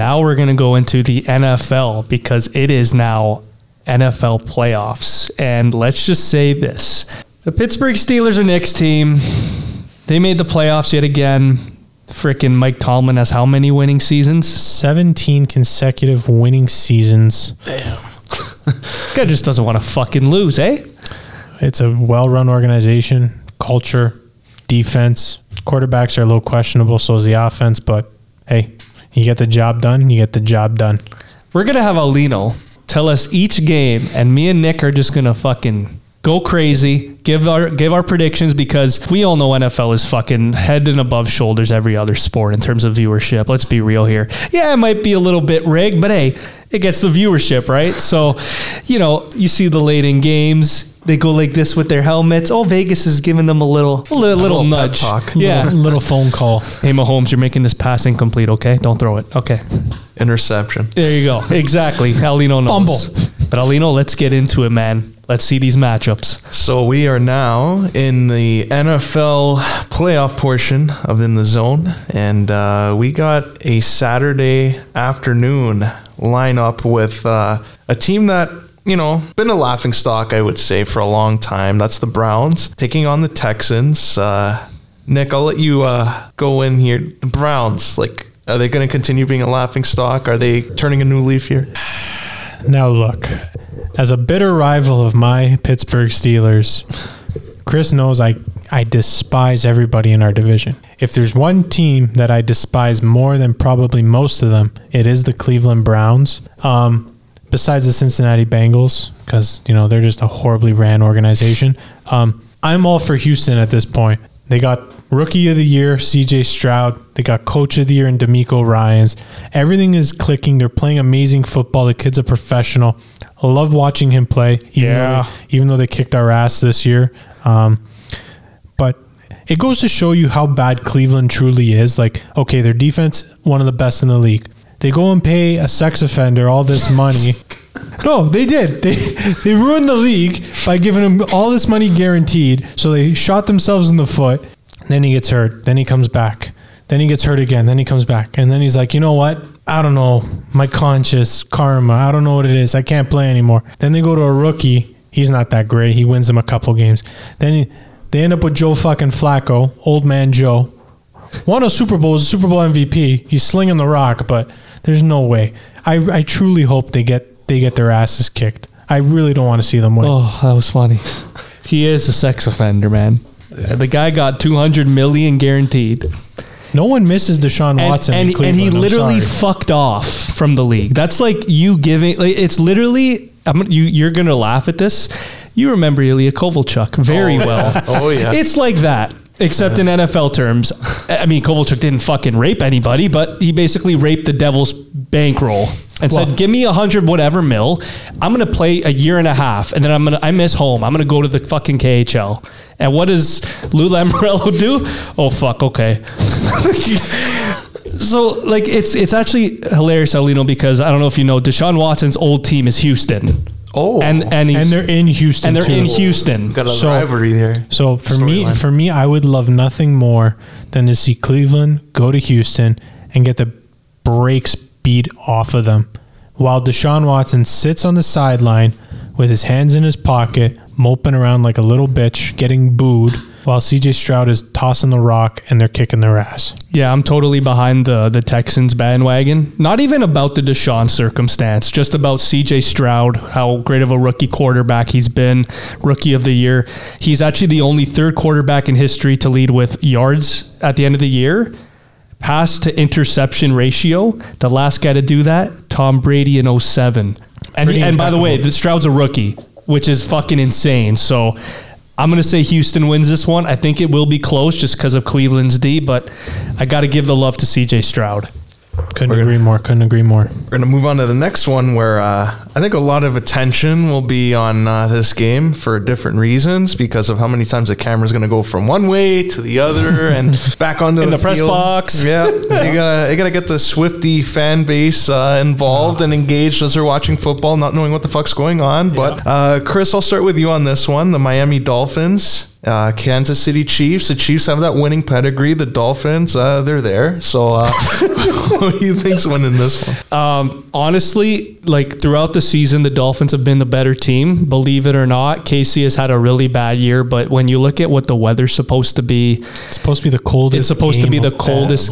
Now we're going to go into the NFL because it is now NFL playoffs. And let's just say this the Pittsburgh Steelers are next team. They made the playoffs yet again. Freaking Mike Tomlin has how many winning seasons? 17 consecutive winning seasons. Damn. Guy just doesn't want to fucking lose, eh? It's a well run organization, culture, defense. Quarterbacks are a little questionable, so is the offense, but hey, you get the job done, you get the job done. We're gonna have Aulino tell us each game, and me and Nick are just gonna fucking go crazy, give our give our predictions because we all know NFL is fucking head and above shoulders every other sport in terms of viewership. Let's be real here. Yeah, it might be a little bit rigged, but hey, it gets the viewership, right? So, you know, you see the late in games. They go like this with their helmets. Oh, Vegas is giving them a little, a little, little little nudge. talk. Yeah. Little, little phone call. Hey, Mahomes, you're making this pass incomplete. Okay, don't throw it. Okay, Interception. there you go. Exactly. Aulino knows. But Aulino, let's get into it, man. Let's see these matchups. So we are now in the NFL playoff portion of In the Zone, and uh, we got a Saturday afternoon lineup with uh, a team that you know been a laughing stock, I would say, for a long time. That's the Browns taking on the Texans. Uh, Nick, I'll let you uh, go in here. The Browns, like, are they going to continue being a laughing stock? Are they turning a new leaf here? Now, look, as a bitter rival of my Pittsburgh Steelers, Chris knows I, I despise everybody in our division. If there's one team that I despise more than probably most of them, it is the Cleveland Browns. Um, besides the Cincinnati Bengals, because you know they're just a horribly ran organization. Um, I'm all for Houston at this point. They got rookie of the year, CJ Stroud. They got coach of the year and DeMeco Ryans. Everything is clicking. They're playing amazing football. The kid's a professional. I love watching him play. Even Yeah. Though they, even though they kicked our ass this year. Um, but it goes to show you how bad Cleveland truly is. Like, okay, their defense, one of the best in the league. They go and pay a sex offender all this money. No, they did. They they ruined the league by giving him all this money guaranteed. So they shot themselves in the foot. Then he gets hurt. Then he comes back. Then he gets hurt again. Then he comes back. And then he's like, you know what? I don't know. My conscience, karma. I don't know what it is. I can't play anymore. Then they go to a rookie. He's not that great. He wins them a couple games. Then he, they end up with Joe fucking Flacco, old man Joe. Won a Super Bowl, was a Super Bowl MVP. He's slinging the rock, but there's no way. I, I truly hope they get they get their asses kicked. I really don't want to see them win. Oh, that was funny. He is a sex offender, man. The guy got 200 million guaranteed. No one misses Deshaun And, Watson. in and, and he Cleveland, I'm literally sorry. fucked off from the league. That's like you giving. Like, it's literally. I'm, you, you're gonna laugh at this. You remember Ilya Kovalchuk very Oh, well. yeah. Oh, yeah. It's like that, except in NFL terms. I mean, Kovalchuk didn't fucking rape anybody, but he basically raped the Devils' bankroll and Well- said, "Give me a hundred whatever mil. I'm gonna play a year and a half, and then I'm gonna I miss home. I'm gonna go to the fucking KHL." And what does Lou Lamoriello do? Oh fuck, okay. So like it's it's actually hilarious, Aulino, because I don't know if you know Deshaun Watson's old team is Houston. Oh, and and, and they're in Houston. and they're too. in Houston. got a So- rivalry there. So for me, Storyline. for me, I would love nothing more than to see Cleveland go to Houston and get the brakes beat off of them, while Deshaun Watson sits on the sideline with his hands in his pocket, moping around like a little bitch, getting booed, while CJ Stroud is tossing the rock and they're kicking their ass. Yeah, I'm totally behind the the Texans bandwagon. Not even about the Deshaun circumstance, just about CJ Stroud, how great of a rookie quarterback he's been, rookie of the year. He's actually the only third quarterback in history to lead with yards at the end of the year. Pass to interception ratio. The last guy to do that, Tom Brady in 07. And, he, and by the way, the Stroud's a rookie, which is fucking insane. So I'm going to say Houston wins this one. I think it will be close just because of Cleveland's D, but I got to give the love to CJ Stroud. Couldn't agree more. Couldn't agree more. We're going to move on to the next one where uh, I think a lot of attention will be on uh, this game for different reasons because of how many times the camera's going to go from one way to the other and back onto In the, the press field. box. Yeah, you gotta you gotta get the Swifty fan base uh, involved and engaged as they're watching football, not knowing what the fuck's going on. But uh, Chris, I'll start with you on this one. The Miami Dolphins. Uh, Kansas City Chiefs. The Chiefs have that winning pedigree. The Dolphins, uh, they're there. So, uh, who do you think's winning this one? Um, honestly, like throughout the season, the Dolphins have been the better team. Believe it or not, KC has had a really bad year. But when you look at what the weather's supposed to be, It's supposed to be the coldest. It's supposed to be the of- coldest-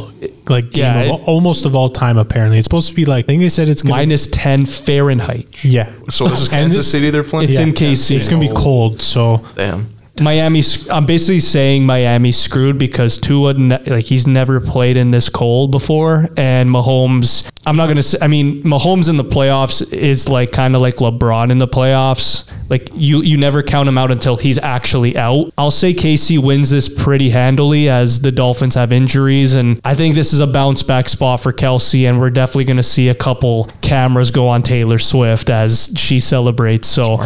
like game Yeah, of, it- almost of all time. Apparently, it's supposed to be like I think they said it's gonna, minus ten Fahrenheit. Yeah, So, this is Kansas City they're playing? It's Yeah. in KC. it's gonna be cold. So Damn. Miami. I'm basically saying Miami screwed because Tua, ne- like he's never played in this cold before, and Mahomes. I'm not gonna say. I mean, Mahomes in the playoffs is like kind of like LeBron in the playoffs. Like you, you never count him out until he's actually out. I'll say KC wins this pretty handily as the Dolphins have injuries, and I think this is a bounce back spot for Kelce, and we're definitely gonna see a couple cameras go on Taylor Swift as she celebrates. So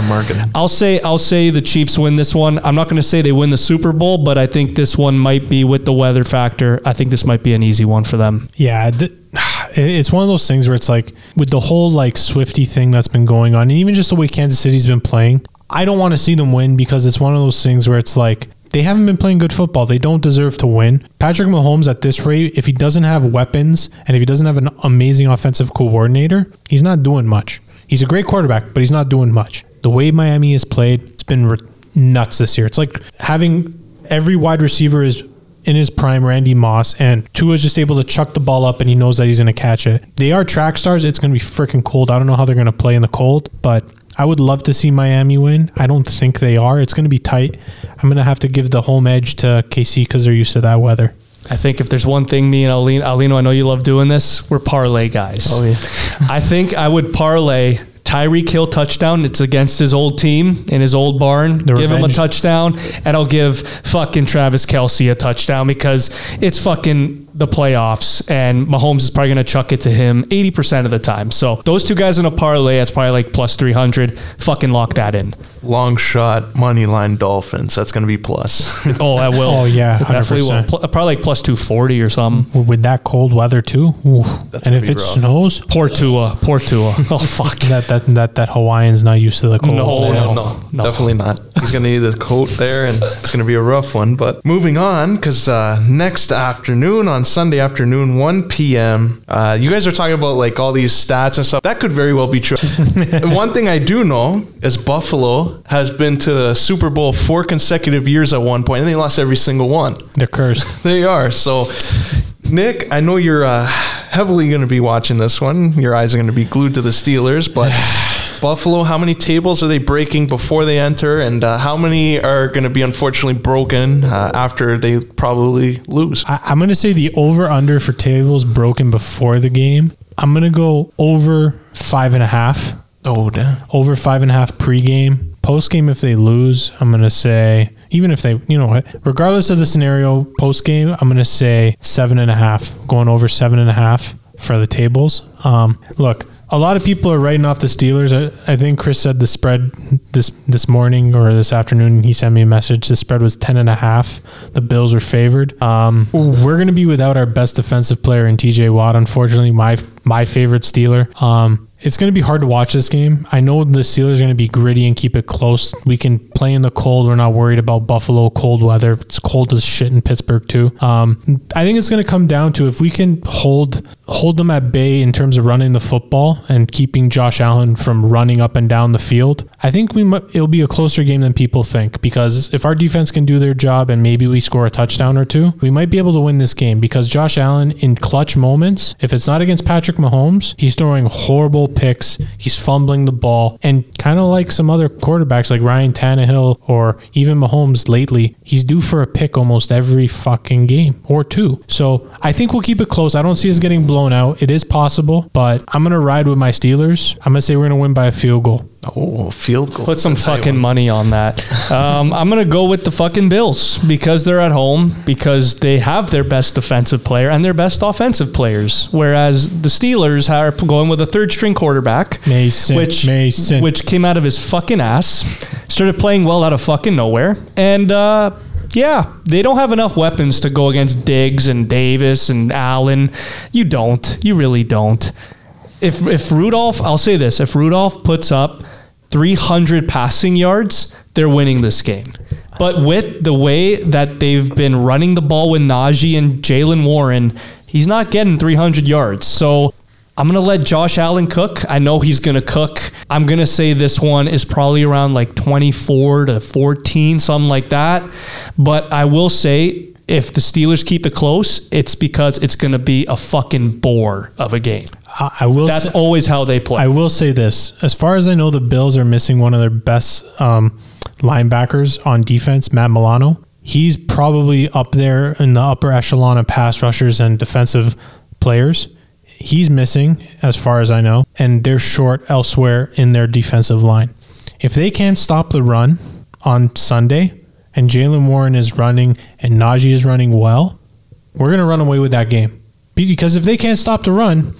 I'll say I'll say the Chiefs win this one. I'm not going to say they win the Super Bowl, but I think this one might be with the weather factor. I think this might be an easy one for them. yeah, th- it's one of those things where it's like with the whole like Swifty thing that's been going on, and even just the way Kansas City's been playing. I don't want to see them win because it's one of those things where it's like they haven't been playing good football. They don't deserve to win. Patrick Mahomes at this rate, if he doesn't have weapons and if he doesn't have an amazing offensive coordinator, he's not doing much. He's a great quarterback, but he's not doing much. The way Miami has played, it's been re- nuts this year. It's like having every wide receiver is in his prime, Randy Moss, and Tua's just able to chuck the ball up and he knows that he's going to catch it. They are track stars. It's going to be freaking cold. I don't know how they're going to play in the cold, but I would love to see Miami win. I don't think they are. It's going to be tight. I'm going to have to give the home edge to KC because they're used to that weather. I think if there's one thing me and Aulino, Aulino, I know you love doing this. We're parlay guys. Oh, yeah. I think I would parlay Tyreek Hill touchdown. It's against his old team in his old barn. The give him a touchdown, and I'll give fucking Travis Kelce a touchdown because it's fucking the playoffs, and Mahomes is probably going to chuck it to him 80% of the time. So those two guys in a parlay, that's probably like plus 300. Fucking lock that in. Long shot, money line Dolphins. That's going to be plus. Oh, I will. Oh, yeah, definitely will. Pl- Probably like plus 240 or something. With that cold weather too, Oof. That's and if it rough. snows, Poor Tua. Poor Tua. Oh, fuck. that that that that Hawaiian's not used to the cold. No, no, no, no. definitely not. He's going to need his coat there, and it's going to be a rough one. But moving on, because uh, next afternoon, on Sunday afternoon, 1 p.m., uh, you guys are talking about like all these stats and stuff. That could very well be true. One thing I do know is Buffalo has been to the Super Bowl four consecutive years at one point, and they lost every single one. They're cursed. They are. So, Nick, I know you're uh, heavily going to be watching this one. Your eyes are going to be glued to the Steelers, but Buffalo, how many tables are they breaking before they enter, and uh, how many are going to be unfortunately broken uh, after they probably lose? I, I'm going to say the over under for tables broken before the game. I'm going to go over five and a half. Oh, damn. Over five and a half pregame. Post game, if they lose, I'm going to say, even if they, you know what, regardless of the scenario, post game, I'm going to say seven and a half, going over seven and a half for the tables. Um, look, a lot of people are writing off the Steelers. I, I think Chris said the spread this this morning or this afternoon. He sent me a message. The spread was ten and a half. The Bills were favored. Um, we're going to be without our best defensive player in T.J. Watt. Unfortunately, my my favorite Steeler. Um, it's going to be hard to watch this game. I know the Steelers are going to be gritty and keep it close. We can play in the cold. We're not worried about Buffalo cold weather. It's cold as shit in Pittsburgh too. Um, I think it's going to come down to if we can hold hold them at bay in terms of running the football and keeping Josh Allen from running up and down the field. I think we might, it'll be a closer game than people think because if our defense can do their job and maybe we score a touchdown or two, we might be able to win this game because Josh Allen in clutch moments, if it's not against Patrick Mahomes, he's throwing horrible picks, he's fumbling the ball, and kind of like some other quarterbacks like Ryan Tannehill or even Mahomes lately, he's due for a pick almost every fucking game or two. So I think we'll keep it close. I don't see us getting blown out. It is possible, but I'm gonna ride with my Steelers. I'm gonna say we're gonna win by a field goal. Oh, field goal. Put some That's fucking one. money on that. Um, I'm gonna go with the fucking Bills because they're at home because they have their best defensive player and their best offensive players, whereas the Steelers are going with a third string quarterback, Mason, which Mason. which came out of his fucking ass, started playing well out of fucking nowhere, and. uh yeah, they don't have enough weapons to go against Diggs and Davis and Allen. You don't. You really don't if if Rudolph, I'll say this: if Rudolph puts up 300 passing yards, they're winning this game. But with the way that they've been running the ball with Najee and Jaylen Warren, he's not getting 300 yards. So I'm gonna let Josh Allen cook. I know he's gonna cook. I'm gonna say this one is probably around like 24 to 14, something like that. But I will say. If the Steelers keep it close, it's because it's going to be a fucking bore of a game. I, I will. That's say, always how they play. I will say this: as far as I know, the Bills are missing one of their best um, linebackers on defense, Matt Milano. He's probably up there in the upper echelon of pass rushers and defensive players. He's missing, as far as I know, and they're short elsewhere in their defensive line. If they can't stop the run on Sunday, and Jaylen Warren is running and Najee is running well, we're gonna run away with that game. Because if they can't stop the run,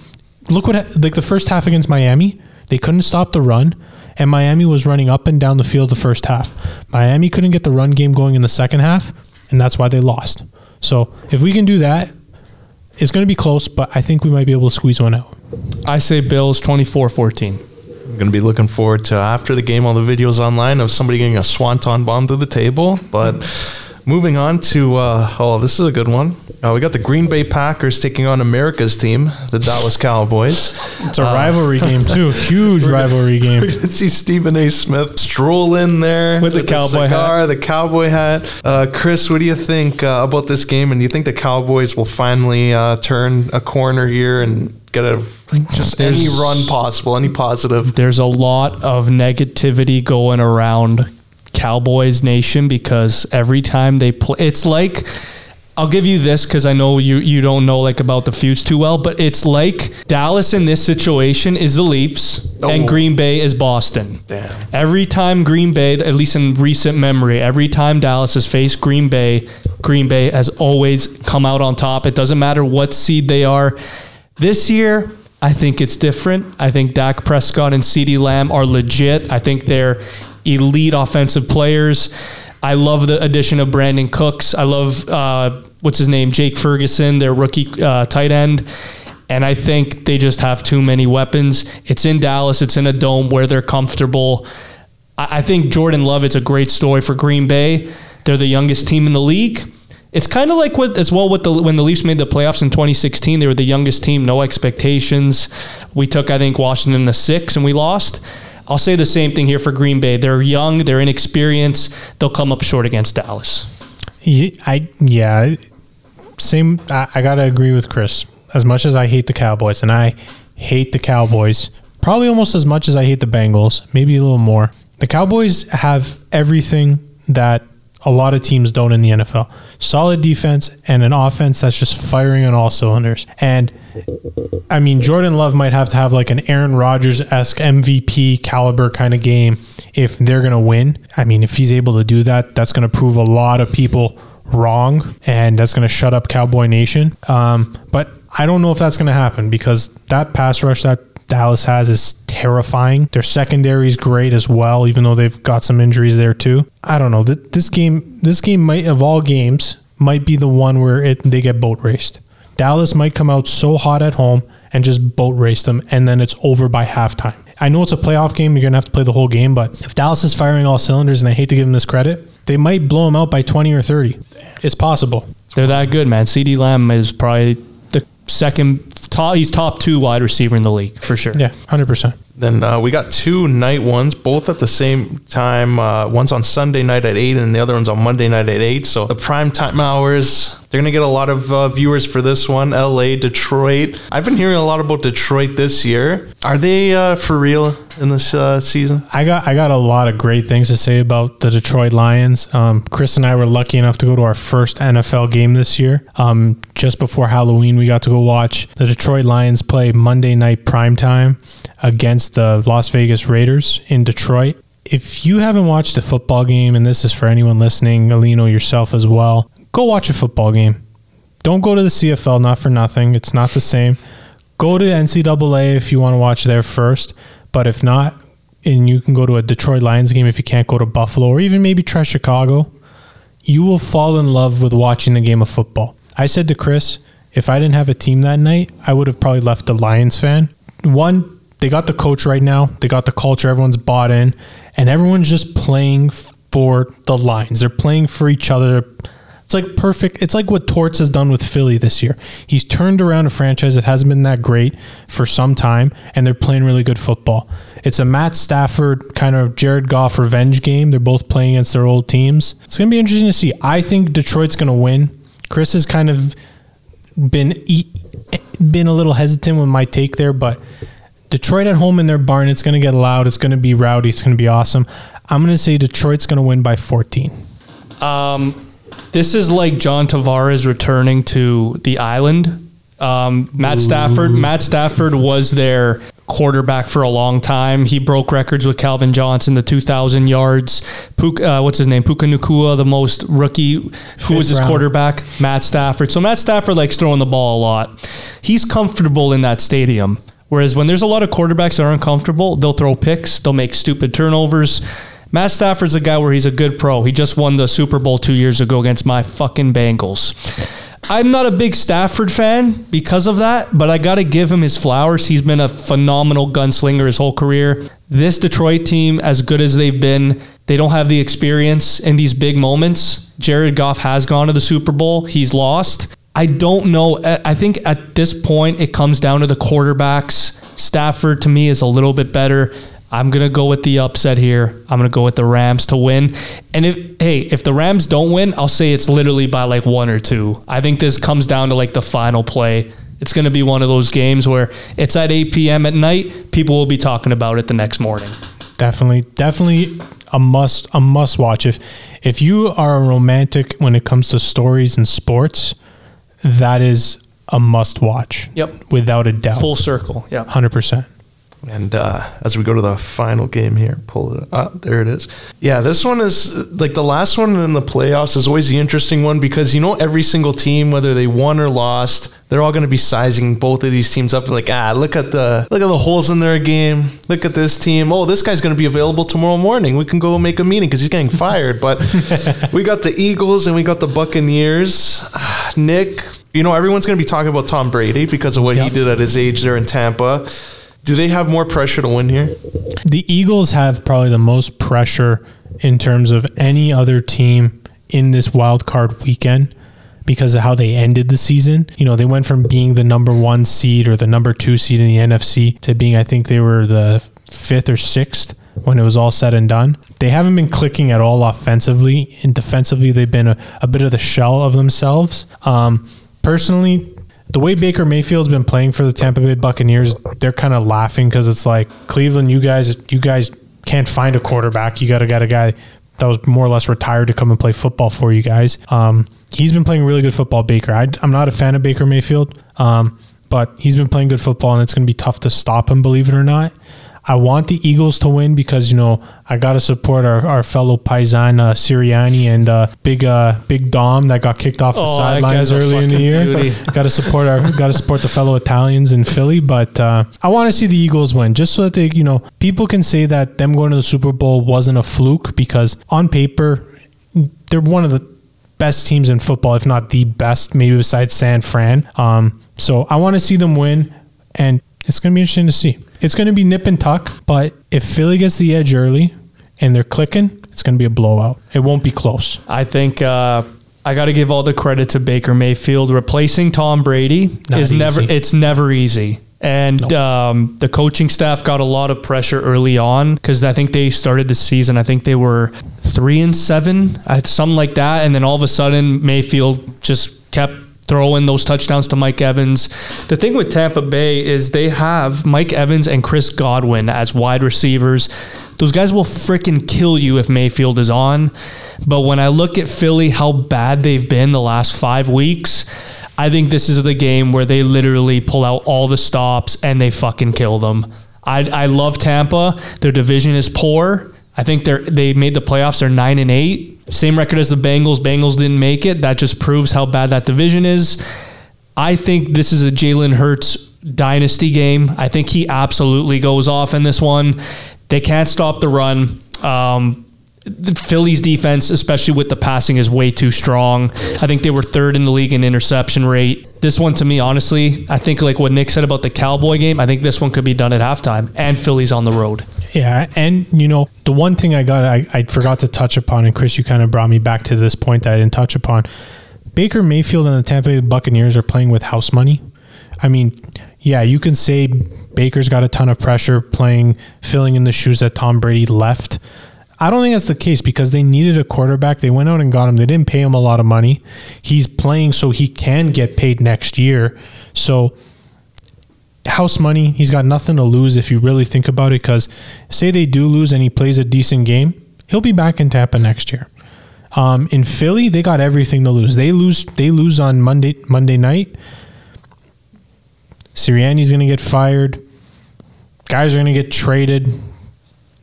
look what like the first half against Miami, they couldn't stop the run, and Miami was running up and down the field the first half. Miami couldn't get the run game going in the second half, and that's why they lost. So if we can do that, it's going to be close, but I think we might be able to squeeze one out. I say Bills 24 14. I'm going to be looking forward to after the game all the videos online of somebody getting a swanton bomb through the table. But moving on to uh, oh, this is a good one. Uh, we got the Green Bay Packers taking on America's team, the Dallas Cowboys. It's a rivalry game too, huge rivalry game. Let's see Stephen A. Smith stroll in there With the cowboy cigar, the cowboy hat. Uh, Chris, what do you think uh, about this game? And do you think the Cowboys will finally uh, turn a corner here and get a just any run possible, any positive? There's a lot of negativity going around Cowboys Nation because every time they play, it's like. I'll give you this because I know you you don't know like about the feuds too well, but it's like Dallas in this situation is the Leafs and Oh. Green Bay is Boston. Damn. Every time Green Bay, at least in recent memory, every time Dallas has faced Green Bay, Green Bay has always come out on top. It doesn't matter what seed they are. This year, I think it's different. I think Dak Prescott and CeeDee Lamb are legit. I think they're elite offensive players. I love the addition of Brandin Cooks. I love uh, what's his name, Jake Ferguson, their rookie uh, tight end. And I think they just have too many weapons. It's in Dallas. It's in a dome where they're comfortable. I I think Jordan Love. It's a great story for Green Bay. They're the youngest team in the league. It's kind of like what as well with the when the Leafs made the playoffs in 2016. They were the youngest team, no expectations. We took I think Washington to six and we lost. I'll say the same thing here for Green Bay. They're young, they're inexperienced. They'll come up short against Dallas. Ye- I yeah, same. I, I gotta agree with Chris. As much as I hate the Cowboys, and I hate the Cowboys, probably almost as much as I hate the Bengals, maybe a little more. The Cowboys have everything that a lot of teams don't in the NFL: solid defense and an offense that's just firing on all cylinders. And I mean, Jordan Love might have to have like an Aaron Rodgers esque MVP caliber kind of game if they're going to win. I mean, if he's able to do that, that's going to prove a lot of people wrong and that's going to shut up Cowboy Nation. Um, but I don't know if that's going to happen because that pass rush that Dallas has is terrifying. Their secondary is great as well, even though they've got some injuries there too. I don't know. Th- This game, this game might of all games, might be the one where it they get boat raced. Dallas might come out so hot at home and just boat race them, and then it's over by halftime. I know it's a playoff game; you're gonna have to play the whole game. But if Dallas is firing all cylinders, and I hate to give them this credit, they might blow them out by 20 or 30. It's possible. They're that good, man. CeeDee Lamb is probably the second top. He's top two wide receiver in the league for sure. Yeah, 100. percent Then uh, we got two night ones, both at the same time. Uh, one's on Sunday night at eight, and the other one's on Monday night at eight. So the prime time hours, They're going to get a lot of uh, viewers for this one. LA, Detroit. I've been hearing a lot about Detroit this year. Are they uh, for real in this uh, season? I got I got a lot of great things to say about the Detroit Lions. Um, Chris and I were lucky enough to go to our first NFL game this year. Um, just before Halloween, we got to go watch the Detroit Lions play Monday night primetime against the Las Vegas Raiders in Detroit. If you haven't watched a football game, and this is for anyone listening, Aulino yourself as well, go watch a football game. Don't go to the CFL, not for nothing. It's not the same. Go to NCAA if you want to watch there first. But if not, and you can go to a Detroit Lions game if you can't go to Buffalo or even maybe try Chicago, you will fall in love with watching the game of football. I said to Chris, if I didn't have a team that night, I would have probably left a Lions fan. One, they got the coach right now, they got the culture, everyone's bought in, and everyone's just playing for the lines. They're playing for each other. It's like perfect. It's like what Torts has done with Philly this year. He's turned around a franchise that hasn't been that great for some time, and they're playing really good football. It's a Matt Stafford kind of Jared Goff revenge game. They're both playing against their old teams. It's going to be interesting to see. I think Detroit's going to win. Chris has kind of been been a little hesitant with my take there, but Detroit at home in their barn, it's going to get loud. It's going to be rowdy. It's going to be awesome. I'm going to say Detroit's going to win by 14. Um, this is like John Tavares returning to the island. Um, Matt Stafford. Matt Stafford was their quarterback for a long time. He broke records with Calvin Johnson, the 2,000 yards. Puka, uh, what's his name? Puka Nacua, the most rookie. Who was his round. quarterback? Matt Stafford. So Matt Stafford likes throwing the ball a lot. He's comfortable in that stadium. Whereas when there's a lot of quarterbacks that are uncomfortable, they'll throw picks, they'll make stupid turnovers. Matt Stafford's a guy where he's a good pro. He just won the Super Bowl two years ago against my fucking Bengals. I'm not a big Stafford fan because of that, but I got to give him his flowers. He's been a phenomenal gunslinger his whole career. This Detroit team, as good as they've been, they don't have the experience in these big moments. Jared Goff has gone to the Super Bowl, he's lost. I don't know. I I think at this point, it comes down to the quarterbacks. Stafford, to me, is a little bit better. I'm gonna go with the upset here. I'm gonna go with the Rams to win. And if hey, if the Rams don't win, I'll say it's literally by like one or two. I think this comes down to like the final play. It's gonna be one of those games where it's at 8 p.m. at night. People will be talking about it the next morning. Definitely, definitely a must a must watch. If if you are a romantic when it comes to stories and sports, that is a must watch. Yep. Without a doubt. Full circle. Yeah. hundred percent. And uh, as we go to the final game here, pull it up. There it is. Yeah, this one is like the last one in the playoffs is always the interesting one because you know every single team, whether they won or lost, they're all going to be sizing both of these teams up. Like, ah, look at the look at the holes in their game. Look at this team. Oh, this guy's going to be available tomorrow morning. We can go make a meeting because he's getting fired. But we got the Eagles and we got the Buccaneers. Nick, you know everyone's going to be talking about Tom Brady because of what he did at his age there in Tampa. Do they have more pressure to win here? The Eagles have probably the most pressure in terms of any other team in this wild card weekend because of how they ended the season. You know, they went from being the number one seed or the number two seed in the NFC to being, I think they were the fifth or sixth when it was all said and done. They haven't been clicking at all offensively. And defensively, they've been a, a bit of the shell of themselves. Um, personally, the way Baker Mayfield's been playing for the Tampa Bay Buccaneers, they're kind of laughing because it's like Cleveland, you guys, you guys can't find a quarterback. You got to get a guy that was more or less retired to come and play football for you guys. Um, he's been playing really good football, Baker. I, I'm not a fan of Baker Mayfield, um, but he's been playing good football, and it's going to be tough to stop him, believe it or not. I want the Eagles to win because you know I got to support our, our fellow paisan uh, Sirianni and uh, big uh, big Dom that got kicked off the Oh, sidelines early in the year. got to support our got to support the fellow Italians in Philly, but uh, I want to see the Eagles win just so that they you know people can say that them going to the Super Bowl wasn't a fluke because on paper they're one of the best teams in football, if not the best, maybe besides San Fran. Um, so I want to see them win, and it's going to be interesting to see. It's going to be nip and tuck, but if Philly gets the edge early and they're clicking, it's going to be a blowout. It won't be close. I think uh, I got to give all the credit to Baker Mayfield. Replacing Tom Brady Not is never it's never easy. And um, the coaching staff got a lot of pressure early on because I think they started the season. I think they were three and seven, uh, something like that. And then all of a sudden, Mayfield just kept throwing those touchdowns to Mike Evans. The thing with Tampa Bay is they have Mike Evans and Chris Godwin as wide receivers. Those guys will freaking kill you if Mayfield is on. But when I look at Philly, how bad they've been the last five weeks, I think this is the game where they literally pull out all the stops and they fucking kill them. I, I love Tampa. Their division is poor. I think they're they made the playoffs. They're nine and eight. Same record as the Bengals. Bengals didn't make it. That just proves how bad that division is. I think this is a Jalen Hurts dynasty game. I think he absolutely goes off in this one. They can't stop the run. Um, the Phillies defense, especially with the passing, is way too strong. I think they were third in the league in interception rate. This one, to me, honestly, I think like what Nick said about the Cowboy game, I think this one could be done at halftime and Phillies on the road. Yeah, and you know the one thing I got I, I forgot to touch upon, and Chris, you kind of brought me back to this point that I didn't touch upon. Baker Mayfield and the Tampa Bay Buccaneers are playing with house money. I mean, yeah, you can say Baker's got a ton of pressure playing, filling in the shoes that Tom Brady left. I don't think that's the case because they needed a quarterback. They went out and got him. They didn't pay him a lot of money. He's playing so he can get paid next year. So house money. He's got nothing to lose if you really think about it. Because say they do lose and he plays a decent game, he'll be back in Tampa next year. Um, in Philly, they got everything to lose. They lose. They lose on Monday Monday night. Sirianni's going to get fired. Guys are going to get traded.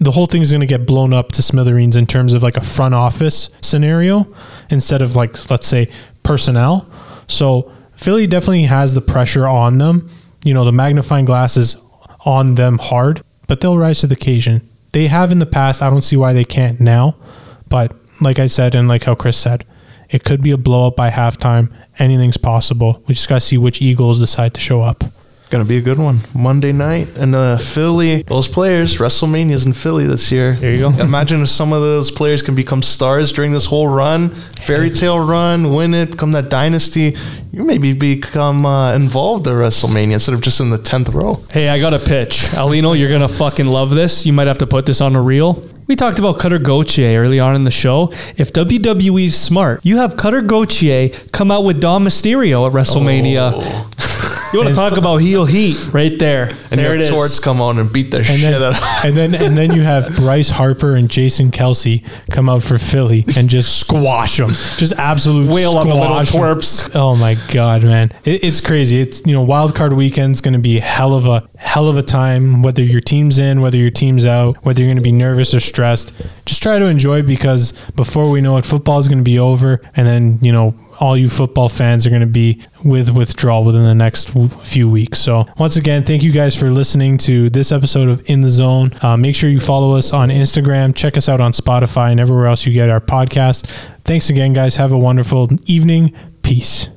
The whole thing's going to get blown up to smithereens in terms of like a front office scenario instead of like let's say personnel. So Philly definitely has the pressure on them you know, the magnifying glass is on them hard, but they'll rise to the occasion. They have in the past. I don't see why they can't now. But like I said, and like how Chris said, it could be a blow up by halftime. Anything's possible. We just got to see which Eagles decide to show up. Gonna be a good one. Monday night and uh, Philly. Those players, WrestleMania's in Philly this year. There you go. Imagine if some of those players can become stars during this whole run, fairy tale run, win it, become that dynasty. You maybe become uh, involved at WrestleMania instead of just in the tenth row. Hey, I got a pitch. Aulino, you're gonna fucking love this. You might have to put this on a reel. We talked about Cutter Gauthier early on in the show. If WWE's smart, you have Cutter Gauthier come out with Dom Mysterio at WrestleMania. Oh. You want to talk about heel heat right there? And there it is. Torts come on and beat the And shit then, out of and then and then you have Bryce Harper and Jason Kelce come out for Philly and just squash them, just absolute Whale on the little twerps. Oh my god, man, it, it's crazy. It's you know wild card weekend's going to be hell of a hell of a time. Whether your team's in, whether your team's out, whether you're going to be nervous or stressed, just try to enjoy because before we know it, football is going to be over, and then you know all you football fans are going to be with withdrawal within the next w- few weeks. So once again, thank you guys for listening to this episode of In the Zone. Uh, make sure you follow us on Instagram, check us out on Spotify and everywhere else you get our podcast. Thanks again, guys. Have a wonderful evening. Peace.